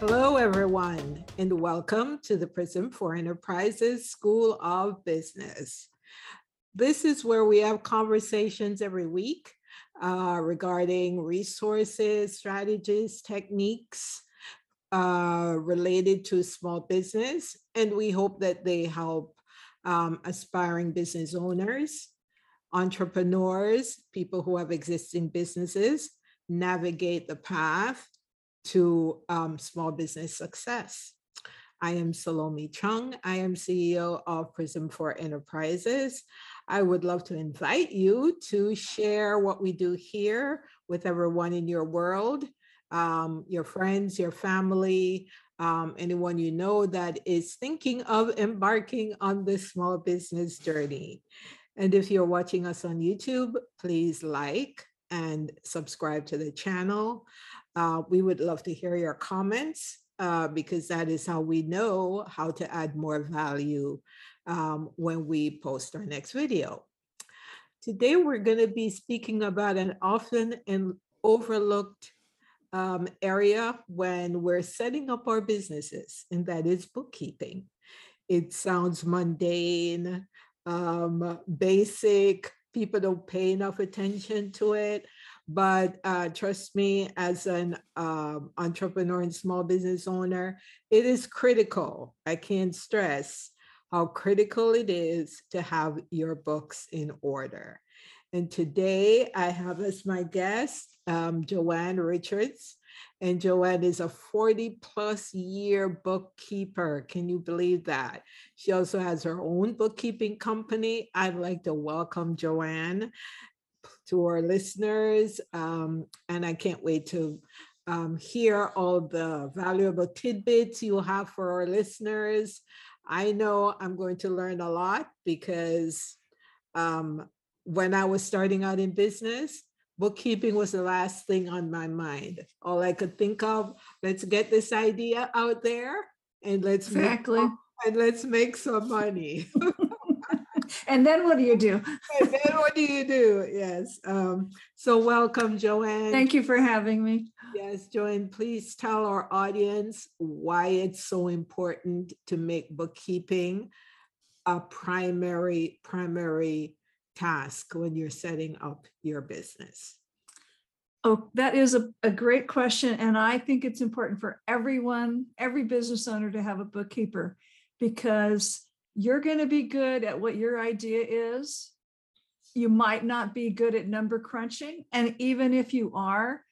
Hello, everyone, and welcome to the Prism for Enterprises School of Business. This is where we have conversations every week uh, regarding resources, strategies, techniques uh, related to small business, and we hope that they help um, aspiring business owners, entrepreneurs, people who have existing businesses navigate the path to um, small business success. I am Salome Chung. I am CEO of Prism for Enterprises. I would love to invite you to share what we do here with everyone in your world, um, your friends, your family, um, anyone you know that is thinking of embarking on this small business journey. And if you're watching us on YouTube, please like and subscribe to the channel. Uh, we would love to hear your comments uh, because that is how we know how to add more value um, when we post our next video. Today, we're going to be speaking about an often and overlooked um, area when we're setting up our businesses, and that is bookkeeping. It sounds mundane, um, basic, people don't pay enough attention to it. But uh, trust me, as an um, entrepreneur and small business owner, it is critical. I can't stress how critical it is to have your books in order. And today I have as my guest um, Joanne Richards. And Joanne is a 40 plus year bookkeeper. Can you believe that? She also has her own bookkeeping company. I'd like to welcome Joanne to our listeners. Um, and I can't wait to um, hear all the valuable tidbits you have for our listeners. I know I'm going to learn a lot because um, when I was starting out in business, bookkeeping was the last thing on my mind. All I could think of, let's get this idea out there and let's exactly make, and let's make some money. and then what do you do? and then what do you do? Yes. Um, so welcome, Joanne. Thank you for having me. Yes, Joanne, please tell our audience why it's so important to make bookkeeping a primary primary task when you're setting up your business? Oh, that is a, a great question. And I think it's important for everyone, every business owner to have a bookkeeper because you're going to be good at what your idea is. You might not be good at number crunching. And even if you are,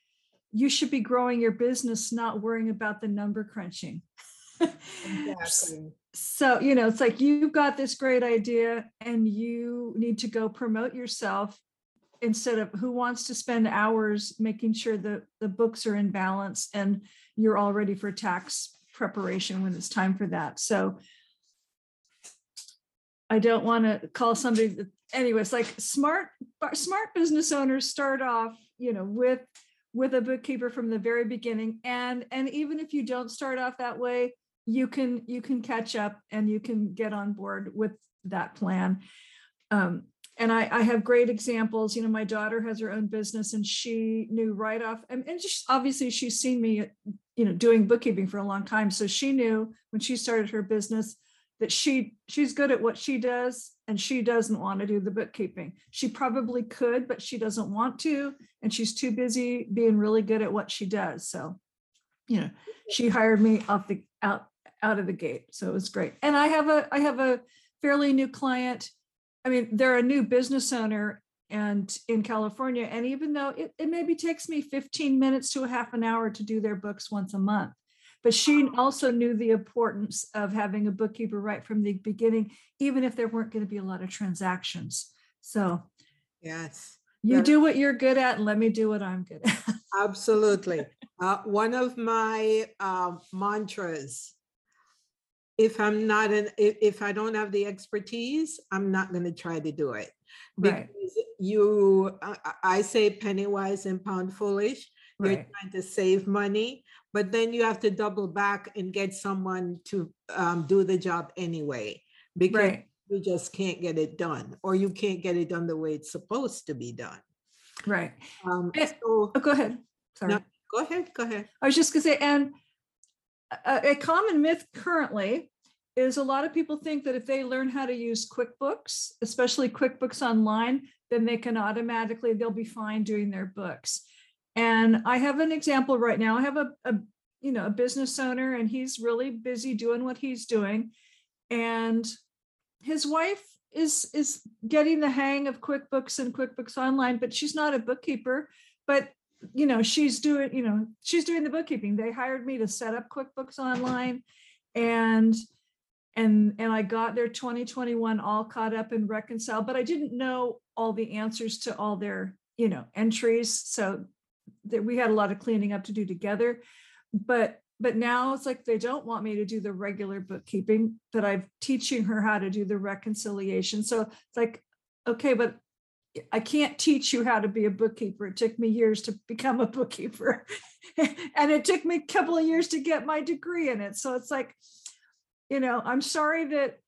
you should be growing your business, not worrying about the number crunching. Exactly so you know it's like you've got this great idea and you need to go promote yourself instead of who wants to spend hours making sure that the books are in balance and you're all ready for tax preparation when it's time for that so i don't want to call somebody that, anyway it's like smart smart business owners start off you know with with a bookkeeper from the very beginning and and even if you don't start off that way you can you can catch up and you can get on board with that plan. Um, and I, I have great examples you know my daughter has her own business and she knew right off and, and just obviously she's seen me you know doing bookkeeping for a long time so she knew when she started her business that she she's good at what she does and she doesn't want to do the bookkeeping she probably could but she doesn't want to and she's too busy being really good at what she does so you know she hired me off the out out of the gate. So it was great. And I have a I have a fairly new client. I mean, they're a new business owner and in California. And even though it, it maybe takes me 15 minutes to a half an hour to do their books once a month, but she also knew the importance of having a bookkeeper right from the beginning, even if there weren't going to be a lot of transactions. So, yes, you do what you're good at, and let me do what I'm good at. Absolutely. Uh, one of my uh, mantras if I'm not an if, if I don't have the expertise, I'm not going to try to do it. Because right. you I say penny wise and pound foolish. You're right. trying to save money, but then you have to double back and get someone to um, do the job anyway because right. you just can't get it done, or you can't get it done the way it's supposed to be done. Right. Um, so, oh, go ahead. Sorry. No, go ahead. Go ahead. I was just going to say, and a, a common myth currently is a lot of people think that if they learn how to use QuickBooks, especially QuickBooks Online, then they can automatically, they'll be fine doing their books. And I have an example right now. I have a, a you know, a business owner and he's really busy doing what he's doing. And his wife is is getting the hang of QuickBooks and QuickBooks Online, but she's not a bookkeeper. But you know, she's doing, you know, she's doing the bookkeeping. They hired me to set up QuickBooks Online and and and I got their 2021 all caught up and reconciled, but I didn't know all the answers to all their, you know, entries. So that we had a lot of cleaning up to do together. But but now it's like they don't want me to do the regular bookkeeping, that I'm teaching her how to do the reconciliation. So it's like, okay, but I can't teach you how to be a bookkeeper. It took me years to become a bookkeeper. and it took me a couple of years to get my degree in it. So it's like, you know, I'm sorry that,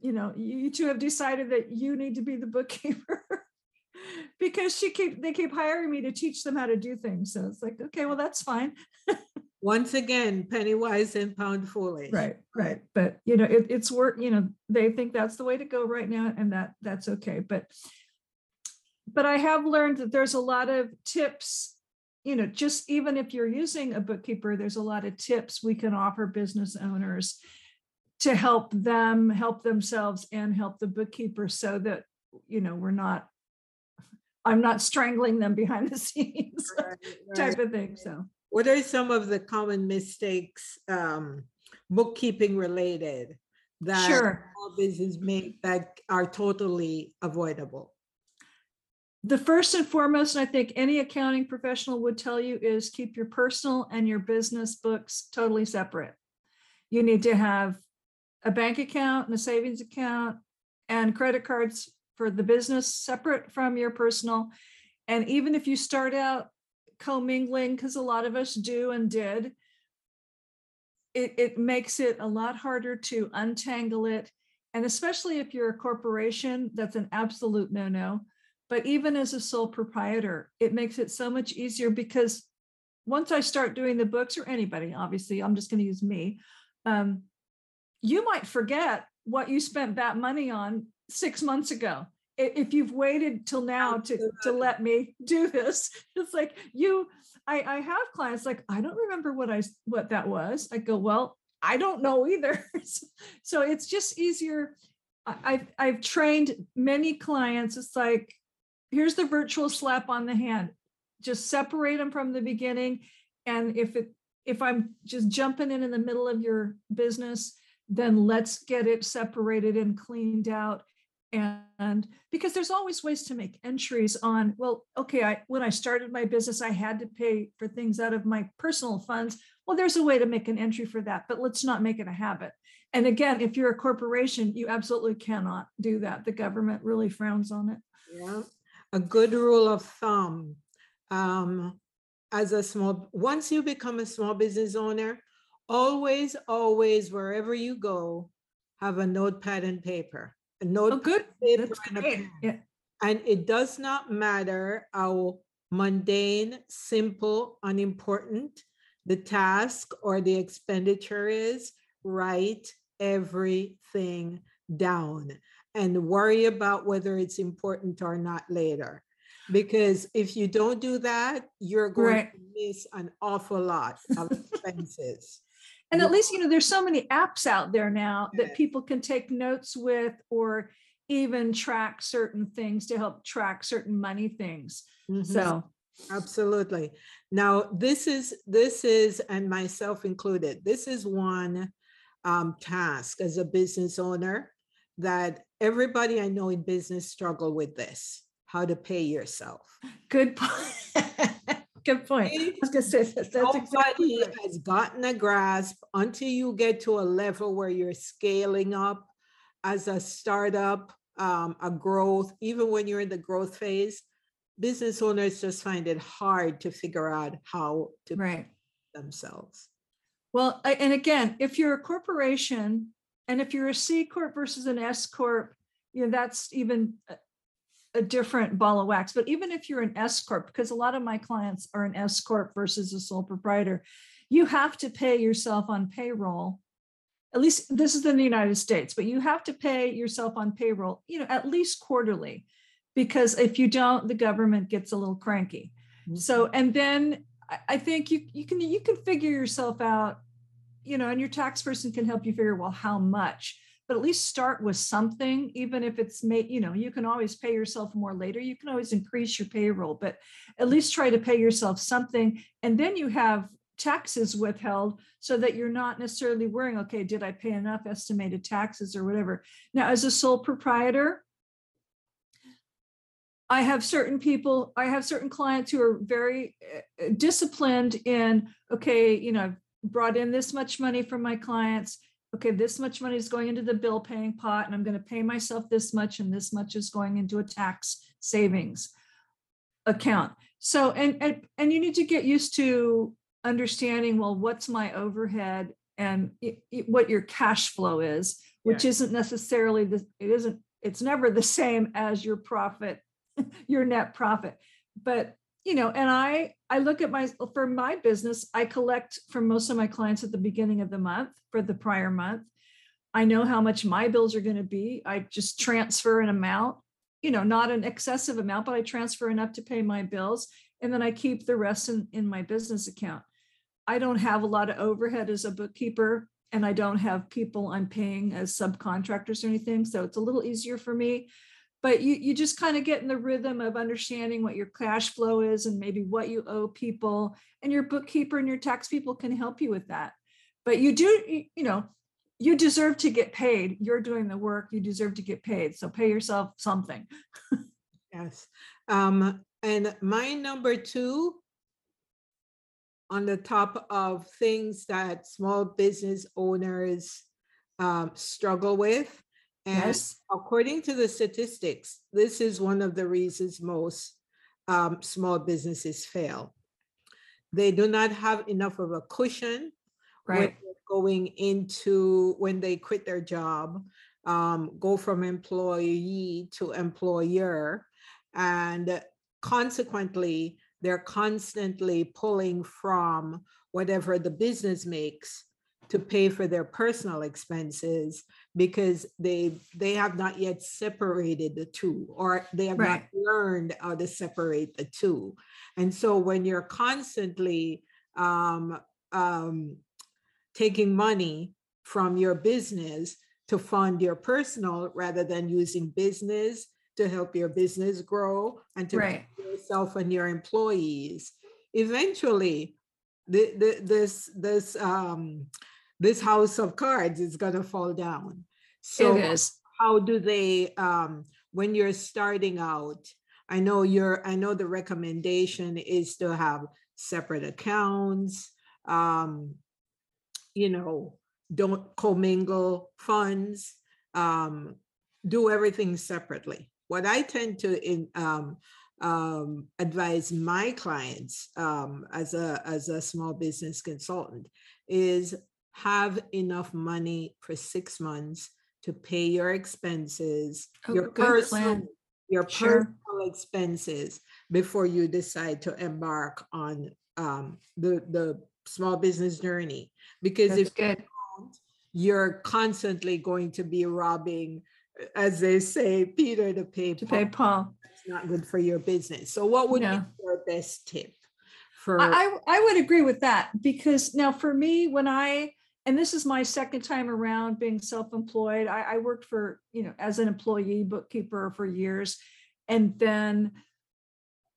you know, you two have decided that you need to be the bookkeeper because she keep they keep hiring me to teach them how to do things. So it's like, okay, well, that's fine. Once again, penny wise and pound foolish. Right, right. But you know, it, it's work, you know, they think that's the way to go right now, and that that's okay. But but I have learned that there's a lot of tips, you know, just even if you're using a bookkeeper, there's a lot of tips we can offer business owners to help them help themselves and help the bookkeeper so that you know we're not i'm not strangling them behind the scenes Right, type right. of thing so What are some of the common mistakes, um, bookkeeping related? That sure business make that are totally avoidable? the first and foremost and i think any accounting professional would tell you is keep your personal and your business books totally separate you need to have a bank account and a savings account and credit cards for the business separate from your personal. And even if you start out commingling because a lot of us do and did it, it makes it a lot harder to untangle it. And especially if you're a corporation that's an absolute no-no. But even as a sole proprietor it makes it so much easier because once i start doing the books or anybody obviously i'm just going to use me um, you might forget what you spent that money on six months ago. If you've waited till now oh, to to let me do this it's like you i i have clients like i don't remember what i what that was. I go well i don't know either. So, so it's just easier. I- i've i've trained many clients. It's like here's the virtual slap on the hand. Just separate them from the beginning and if it if i'm just jumping in in the middle of your business then let's get it separated and cleaned out and because there's always ways to make entries on well okay i when i started my business i had to pay for things out of my personal funds well there's a way to make an entry for that but let's not make it a habit and again if you're a corporation you absolutely cannot do that the government really frowns on it Yeah, a good rule of thumb. Um, as a small, once you become a small business owner, always, always, wherever you go, have a notepad and paper. A oh good paper that's and a great pen. yeah And it does not matter how mundane, simple, unimportant the task or the expenditure is, write everything down and worry about whether it's important or not later. Because if you don't do that, you're going Right. to miss an awful lot of expenses. And at least, you know, there's so many apps out there now that people can take notes with or even track certain things to help track certain money things. Mhm. So, Absolutely. Now, this is, this is, and myself included, this is one um, task as a business owner that everybody I know in business struggle with this, how to pay yourself. good point. Good point. I was gonna say that. That's exactly Nobody right. has gotten a grasp until you get to a level where you're scaling up as a startup, um, a growth, even when you're in the growth phase, business owners just find it hard to figure out how to Right. themselves. Well, and again, if you're a corporation and if you're a C corp versus an S corp, you know, that's even a- different ball of wax. But even if you're an S corp, because a lot of my clients are an S corp versus a sole proprietor, you have to pay yourself on payroll. At least this is in the United States, but you have to pay yourself on payroll, you know, at least quarterly. Because if you don't, the government gets a little cranky. So, mm-hmm. and then I, I think you you can you can figure yourself out, you know, and your tax person can help you figure, well, how much but at least start with something, even if it's made, you know, you can always pay yourself more later. You can always increase your payroll, but at least try to pay yourself something. And then you have taxes withheld so that you're not necessarily worrying, okay, did I pay enough estimated taxes or whatever? Now, as a sole proprietor, I have certain people, I have certain clients who are very uh, disciplined in, okay, you know, I've brought in this much money from my clients okay, this much money is going into the bill paying pot and I'm going to pay myself this much and this much is going into a tax savings account. So, and, and, and you need to get used to understanding, well, what's my overhead and it, it, what your cash flow is, which yeah. isn't necessarily the, it isn't, it's never the same as your profit, your net profit. But you know and i i look at my for my business i collect from most of my clients at the beginning of the month for the prior month. I know how much my bills are going to be. I just transfer an amount you know not an excessive amount but i transfer enough to pay my bills and then i keep the rest in, in my business account. I don't have a lot of overhead as a bookkeeper and i don't have people i'm paying as subcontractors or anything so it's a little easier for me but you you just kind of get in the rhythm of understanding what your cash flow is and maybe what you owe people and your bookkeeper and your tax people can help you with that. But you do you know you deserve to get paid. You're doing the work. You deserve to get paid. So pay yourself something. Yes. Um and my number two on the top of things that small business owners um, struggle with and yes. according to the statistics, this is one of the reasons most um, small businesses fail. They do not have enough of a cushion right. going into when they quit their job, um, go from employee to employer, and consequently, they're constantly pulling from whatever the business makes to pay for their personal expenses because they they have not yet separated the two or they have right. not learned how to separate the two and so when you're constantly um, um, taking money from your business to fund your personal rather than using business to help your business grow and to right. yourself and your employees eventually the, the, this this um, this house of cards is going to fall down. So it is. how do they um when you're starting out? I know you're I know the recommendation is to have separate accounts. Um, you know, don't commingle funds. Um, do everything separately. What I tend to in, um, um, advise my clients um, as a as a small business consultant is have enough money for six months to pay your expenses, Oh, your personal, plan. your Sure. personal expenses before you decide to embark on um, the the small business journey. Because That's if you good. don't, you're constantly going to be robbing, as they say, Peter to pay To pay Paul. Paul. It's not good for your business. So, what would No. be your best tip for? I I would agree with that because now for me, when I and this is my second time around being self-employed. I, I worked for, you know, as an employee bookkeeper for years. And then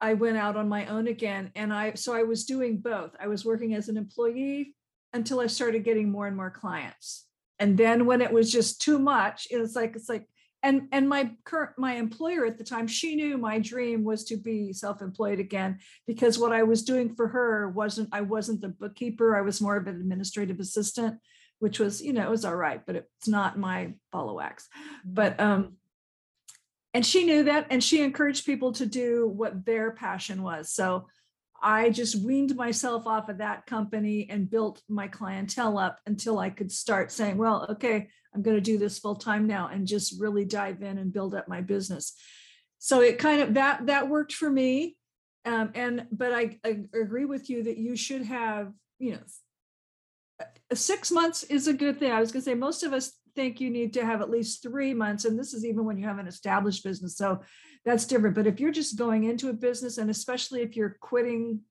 I went out on my own again. And I so I was doing both. I was working as an employee until I started getting more and more clients. And then when it was just too much, it was like, it's like, and and my current my employer at the time she knew my dream was to be self-employed again because what i was doing for her wasn't i wasn't the bookkeeper i was more of an administrative assistant which was you know it was all right but it's not my ball of wax. But um and she knew that and she encouraged people to do what their passion was. So I just weaned myself off of that company and built my clientele up until I could start saying, well, okay, I'm going to do this full time now and just really dive in and build up my business. So it kind of that that worked for me. Um, and but I, I agree with you that you should have, you know, six months is a good thing. I was gonna say, most of us think you need to have at least three months, and this is even when you have an established business, so that's different. But if you're just going into a business, and especially if you're quitting,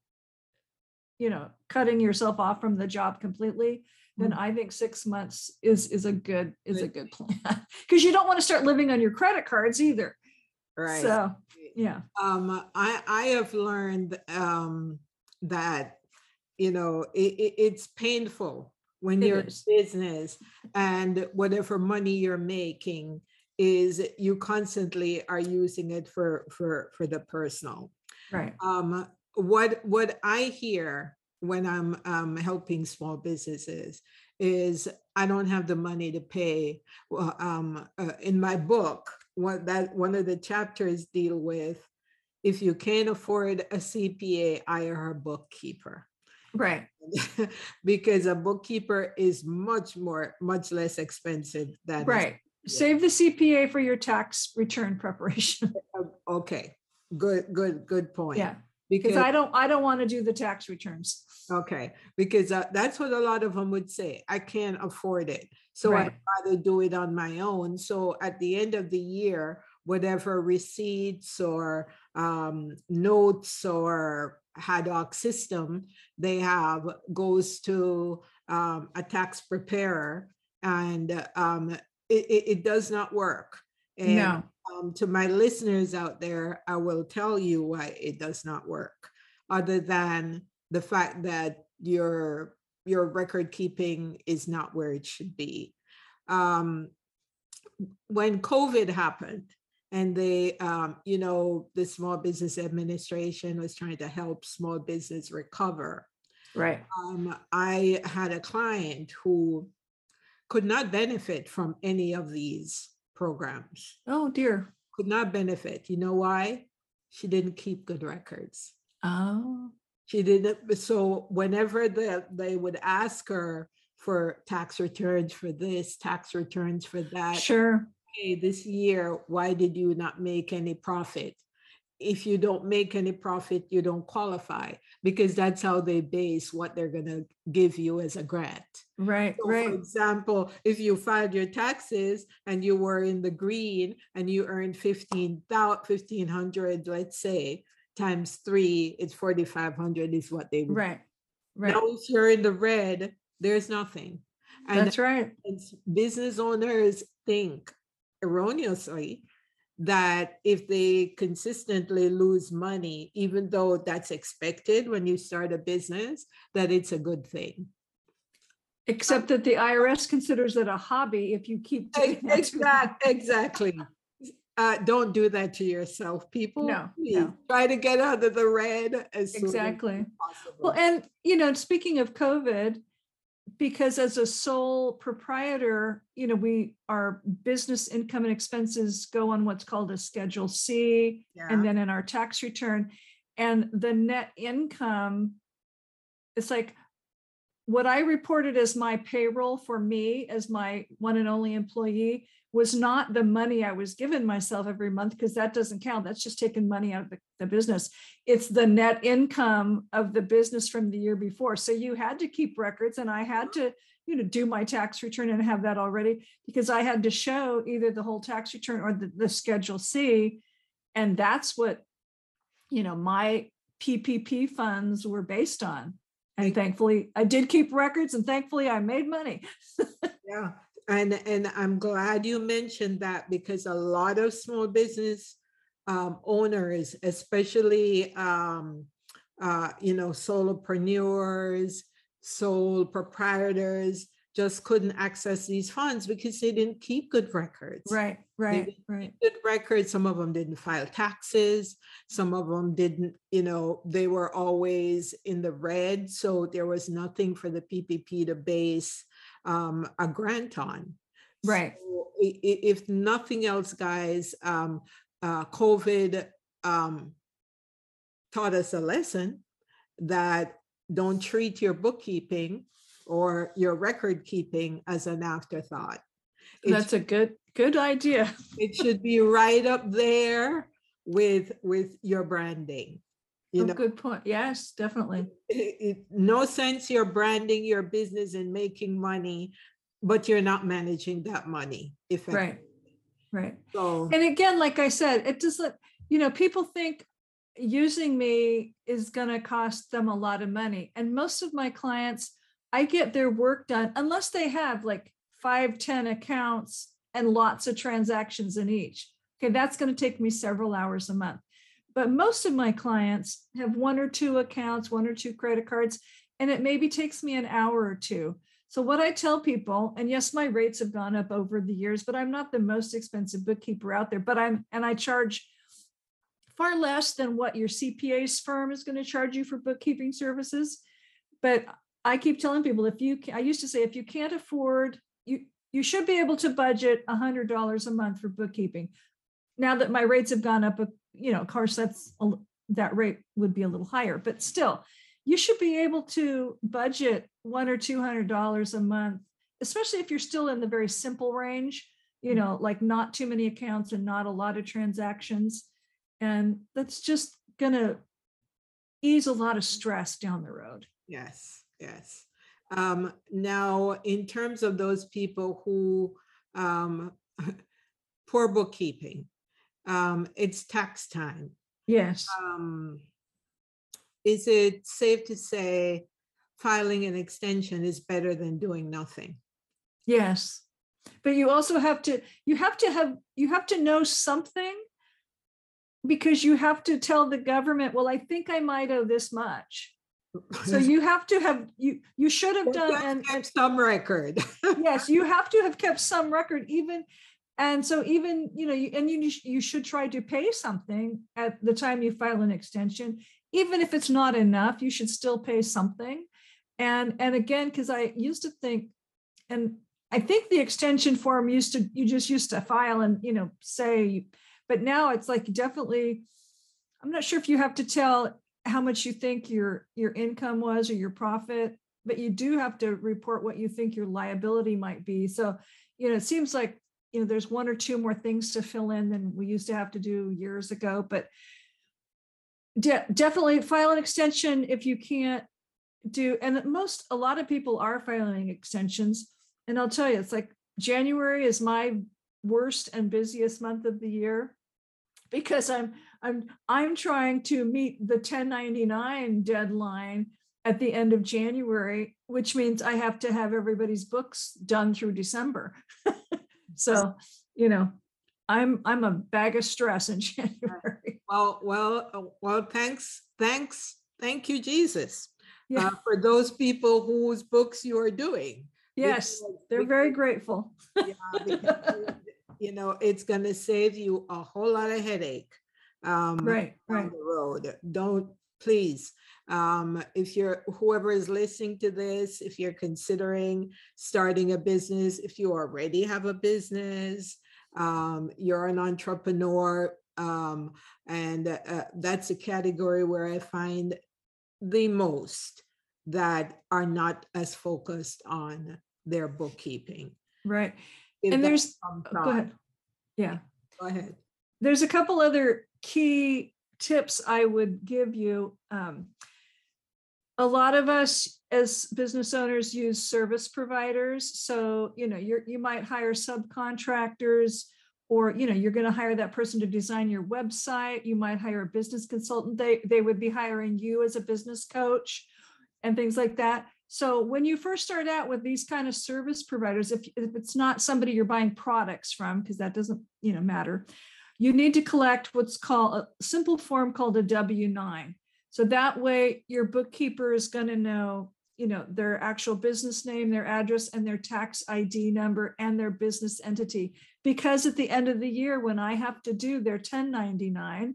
you know, cutting yourself off from the job completely, then I think six months is is a good is a good plan because you don't want to start living on your credit cards either. Right. So yeah, Um, I, I have learned, um, that, you know, it, it, it's painful when It you're in business and whatever money you're making is you constantly are using it for, for, for the personal. right. Um, what, what I hear when I'm, um, helping small businesses is I don't have the money to pay. Well, um, uh, in my book, what that, one of the chapters deal with, if you can't afford a CPA, hire a bookkeeper. Right. Because a bookkeeper is much more, much less expensive than. Right. Save the CPA for your tax return preparation. Okay, good, good, good point. Yeah, because I don't, I don't want to do the tax returns. Okay, because uh, that's what a lot of them would say. I can't afford it. So I'd rather do it on my own. So at the end of the year, whatever receipts or um, notes or ad hoc system they have goes to um, a tax preparer and um, it, it, it does not work. And No, um, to my listeners out there, I will tell you why it does not work, other than the fact that your your record keeping is not where it should be. Um, when COVID happened, and they, um, you know, the Small Business Administration was trying to help small business recover. right. Um, I had a client who could not benefit from any of these programs Oh dear. could not benefit. You know why? She didn't keep good records. Oh, She didn't. So whenever the, they would ask her for tax returns for this, tax returns for that, sure. Hey, this year, why did you not make any profit? If you don't make any profit, you don't qualify because that's how they base what they're going to give you as a grant. Right, So, For example, if you filed your taxes and you were in the green and you earned fifteen thou- fifteen hundred, let's say, times three, it's forty-five hundred is what they. Right, right. Now, if you're in the red, there's nothing. And That's right. business owners think erroneously that if they consistently lose money, even though that's expected when you start a business, that it's a good thing. Except that the IRS considers it a hobby if you keep. doing. Exactly, exactly. Uh, don't do that to yourself, people. No, no. Try to get out of the red as soon as Exactly. possible. Well, and you know, speaking of COVID, because as a sole proprietor, you know, we our business income and expenses go on what's called a Schedule C, and then in our tax return, and the net income, it's like what I reported as my payroll for me as my one and only employee was not the money I was giving myself every month because that doesn't count. That's just taking money out of the, the business. It's the net income of the business from the year before. So you had to keep records and I had to, you know, do my tax return and have that already because I had to show either the whole tax return or the, the Schedule C. And that's what, you know, my PPP funds were based on. And thankfully, I did keep records and thankfully I made money. Yeah, and, and I'm glad you mentioned that because a lot of small business um, owners, especially, um, uh, you know, solopreneurs, sole proprietors, just couldn't access these funds because they didn't keep good records. Right, right, right. good records. Some of them didn't file taxes. Some of them didn't, you know, they were always in the red. So there was nothing for the PPP to base um, a grant on. Right. So if nothing else, guys, um, uh, COVID um, taught us a lesson that don't treat your bookkeeping or your record keeping as an afterthought. It That's a good, good idea. it should be right up there with with your branding You Oh, know, good point. Yes, definitely. it, it- no sense you're branding your business and making money, but you're not managing that money If Right. Right. So, And again, like I said, it just, like, you know, people think using me is gonna cost them a lot of money. And most of my clients, I get their work done unless they have like five, ten accounts and lots of transactions in each. Okay, that's gonna take me several hours a month. But most of my clients have one or two accounts, one or two credit cards, and it maybe takes me an hour or two. So what I tell people, and yes, my rates have gone up over the years, but I'm not the most expensive bookkeeper out there, but I'm, and I charge far less than what your CPA's firm is going to charge you for bookkeeping services. But I keep telling people, if you, I used to say, if you can't afford, you, you should be able to budget a hundred dollars a month for bookkeeping. Now that my rates have gone up, you know, of course, that's, a that rate would be a little higher, but still, you should be able to budget one or two hundred dollars a month, especially if you're still in the very simple range, you know, like not too many accounts and not a lot of transactions. And that's just gonna ease a lot of stress down the road. yes, yes. Um, now, in terms of those people who, um, poor bookkeeping, um, it's tax time. Yes, um, is it safe to say filing an extension is better than doing nothing? yes. But you also have to, you have to have, you have to know something because you have to tell the government, well, I think I might owe this much. So you have to have, you, you should have done, and, Some record. yes, you have to have kept some record even, and so even, you know, you- and you, you should try to pay something at the time you file an extension. Even if it's not enough, you should still pay something. And, and again, because I used to think, and I think the extension form used to, you just used to file and, you know, say, but now it's like definitely, I'm not sure if you have to tell how much you think your, your income was or your profit, but you do have to report what you think your liability might be. So, you know, it seems like, you know, there's one or two more things to fill in than we used to have to do years ago, but de- definitely file an extension if you can't do, and most, a lot of people are filing extensions. And I'll tell you, it's like January is my worst and busiest month of the year because I'm I'm I'm trying to meet the 1099 deadline at the end of January, which means I have to have everybody's books done through December. so, you know, I'm I'm a bag of stress in January. Well, well, uh, well, thanks, thanks, thank you, Jesus. Yeah. uh, For those people whose books you are doing. Yes, Because- they're very grateful. yeah, because, You know, it's gonna save you a whole lot of headache. um, Right, right. the road. Don't, please, um, if you're, whoever is listening to this, if you're considering starting a business, if you already have a business, um, you're an entrepreneur, um, and uh, that's a category where I find the most that are not as focused on their bookkeeping. Right. Give And there's, go ahead. Yeah. Go ahead. there's a couple other key tips I would give you. Um, a lot of us as business owners use service providers. So, you know, you're, you might hire subcontractors or, you know, you're going to hire that person to design your website. You might hire a business consultant. They, they would be hiring you as a business coach and things like that. So when you first start out with these kind of service providers, if, if it's not somebody you're buying products from, because that doesn't, you know, matter, you need to collect what's called a simple form called a W-9. So that way your bookkeeper is going to know, you know, their actual business name, their address and their tax ID number and their business entity. Because at the end of the year, when I have to do their 1099,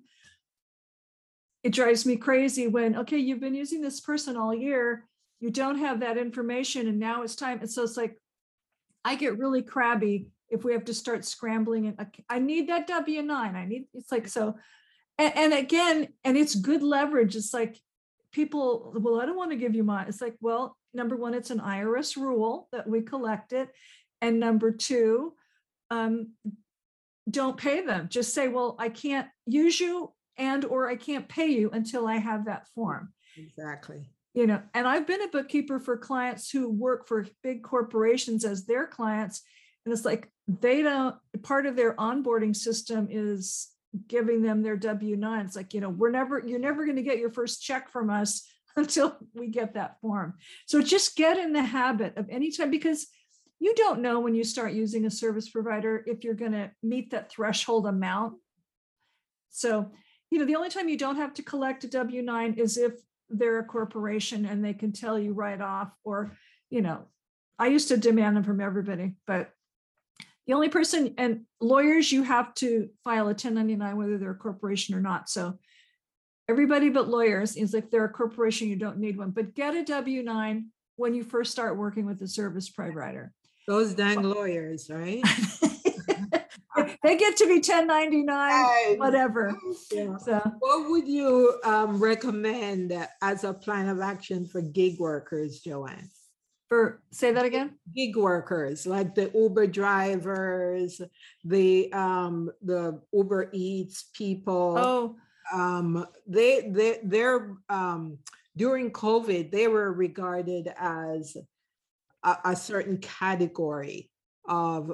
it drives me crazy when, okay, you've been using this person all year, you don't have that information and now it's time. And so it's like, I get really crabby if we have to start scrambling and I need that W nine. I need, it's like, so, and, and again, and it's good leverage. It's like people, well, I don't want to give you mine. It's like, well, number one, it's an IRS rule that we collect it. And number two, um, don't pay them. Just say, well, I can't use you and or I can't pay you until I have that form. Exactly. You know, and I've been a bookkeeper for clients who work for big corporations as their clients. And it's like they don't, part of their onboarding system is giving them their W nine. It's like, you know, we're never, you're never going to get your first check from us until we get that form. So just get in the habit of anytime because you don't know when you start using a service provider if you're going to meet that threshold amount. So, you know, the only time you don't have to collect a W 9 is if they're a corporation and they can tell you right off, or, you know, I used to demand them from everybody, but the only person and lawyers, you have to file a 1099 whether they're a corporation or not. So everybody but lawyers is if they're a corporation, you don't need one, but get a W 9 when you first start working with a service provider. Those dang lawyers, right? they get to be 1099, Right. whatever. Yeah. So What would you um, recommend as a plan of action for gig workers, Joanne? For say that again. Gig workers, like the Uber drivers, the um, the Uber Eats people. Oh, um, they they they're um, during COVID they were regarded as a, a certain category of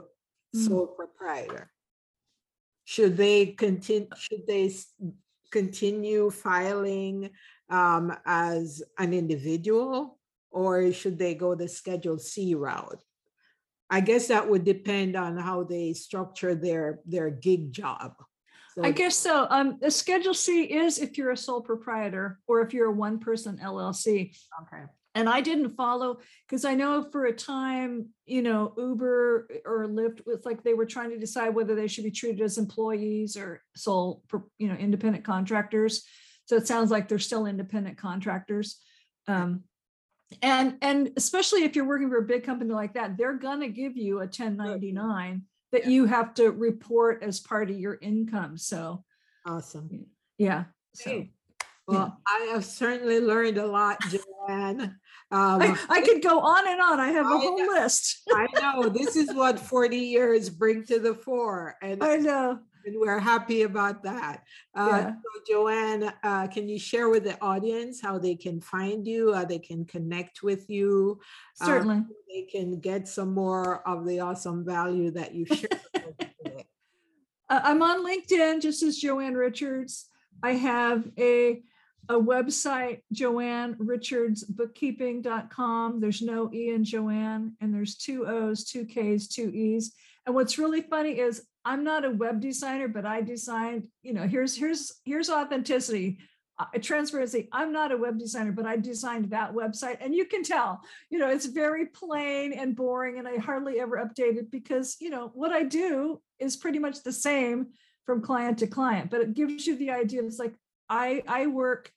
Mm. sole proprietor. Should they continue? Should they continue filing um, as an individual, or should they go the Schedule C route? I guess that would depend on how they structure their their gig job. I guess so. Um, the Schedule C is if you're a sole proprietor or if you're a one-person LLC. Okay. And I didn't follow because I know for a time, you know, Uber or Lyft was like they were trying to decide whether they should be treated as employees or sole, you know, independent contractors. So it sounds like they're still independent contractors. Um, and and especially if you're working for a big company like that, they're gonna give you a 1099 that Yeah. you have to report as part of your income. So Awesome. yeah. So Well, I have certainly learned a lot, Joanne. Um, I, I could go on and on. I have a I whole know. list. I know this is what 40 years bring to the fore, and, I know. And we're happy about that. Uh, Yeah. So Joanne, uh, can you share with the audience how they can find you, how they can connect with you, uh, Certainly. they can get some more of the awesome value that you shared with us today? Uh, I'm on LinkedIn, just as Joanne Richards. I have a, a website, joannerichardsbookkeeping.com. There's no E in Joanne, and there's two O's, two K's, two E's. And what's really funny is I'm not a web designer, but I designed, you know, here's here's here's authenticity. Uh, transparency. I'm not a web designer, but I designed that website, and you can tell, you know, it's very plain and boring, and I hardly ever update it because, you know, what I do is pretty much the same from client to client, but it gives you the idea. It's like I I work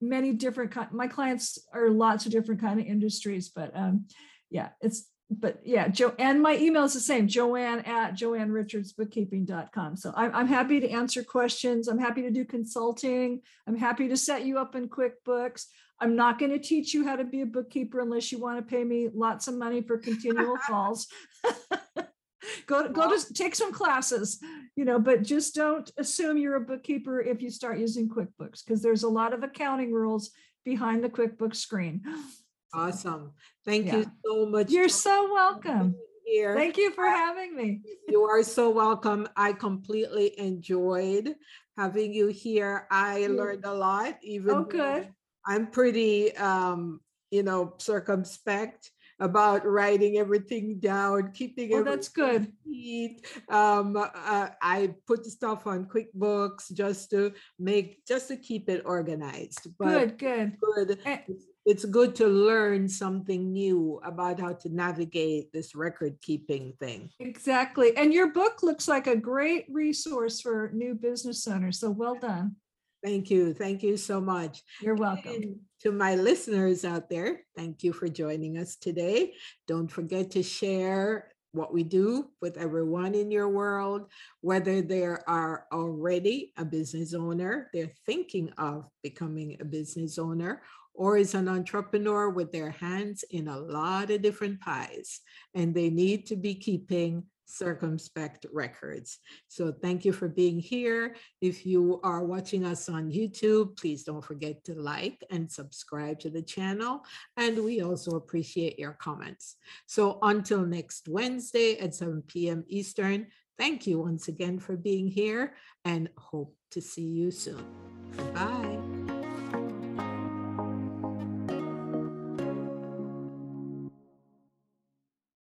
many different my clients are lots of different kind of industries, but um yeah, it's but yeah, Joe and my email is the same, Joanne at joannerichardsbookkeeping.com. So I'm I'm happy to answer questions. I'm happy to do consulting. I'm happy to set you up in QuickBooks. I'm not going to teach you how to be a bookkeeper unless you want to pay me lots of money for continual calls. go go to take some classes, you know, but just don't assume you're a bookkeeper if you start using QuickBooks because there's a lot of accounting rules behind the QuickBooks screen. Awesome. Thank Yeah. you so much. You're so welcome. Here. Thank you for having me. You are so welcome. I completely enjoyed having you here. I learned a lot, even Oh, good. I'm pretty, um, you know, circumspect about writing everything down, keeping Well, that's good. neat. Um, uh, I put stuff on QuickBooks just to make, just to keep it organized. But Good, good. good. Eh. It's- good to learn something new about how to navigate this record keeping thing. Exactly. And your book looks like a great resource for new business owners. So well done. Thank you. Thank you so much. You're welcome. And to my listeners out there, thank you for joining us today. Don't forget to share what we do with everyone in your world, whether they are already a business owner, they're thinking of becoming a business owner, or is an entrepreneur with their hands in a lot of different pies, and they need to be keeping circumspect records. So thank you for being here. If you are watching us on YouTube, please don't forget to like and subscribe to the channel. And we also appreciate your comments. So until next Wednesday at 7 p.m. Eastern, thank you once again for being here and hope to see you soon. Bye.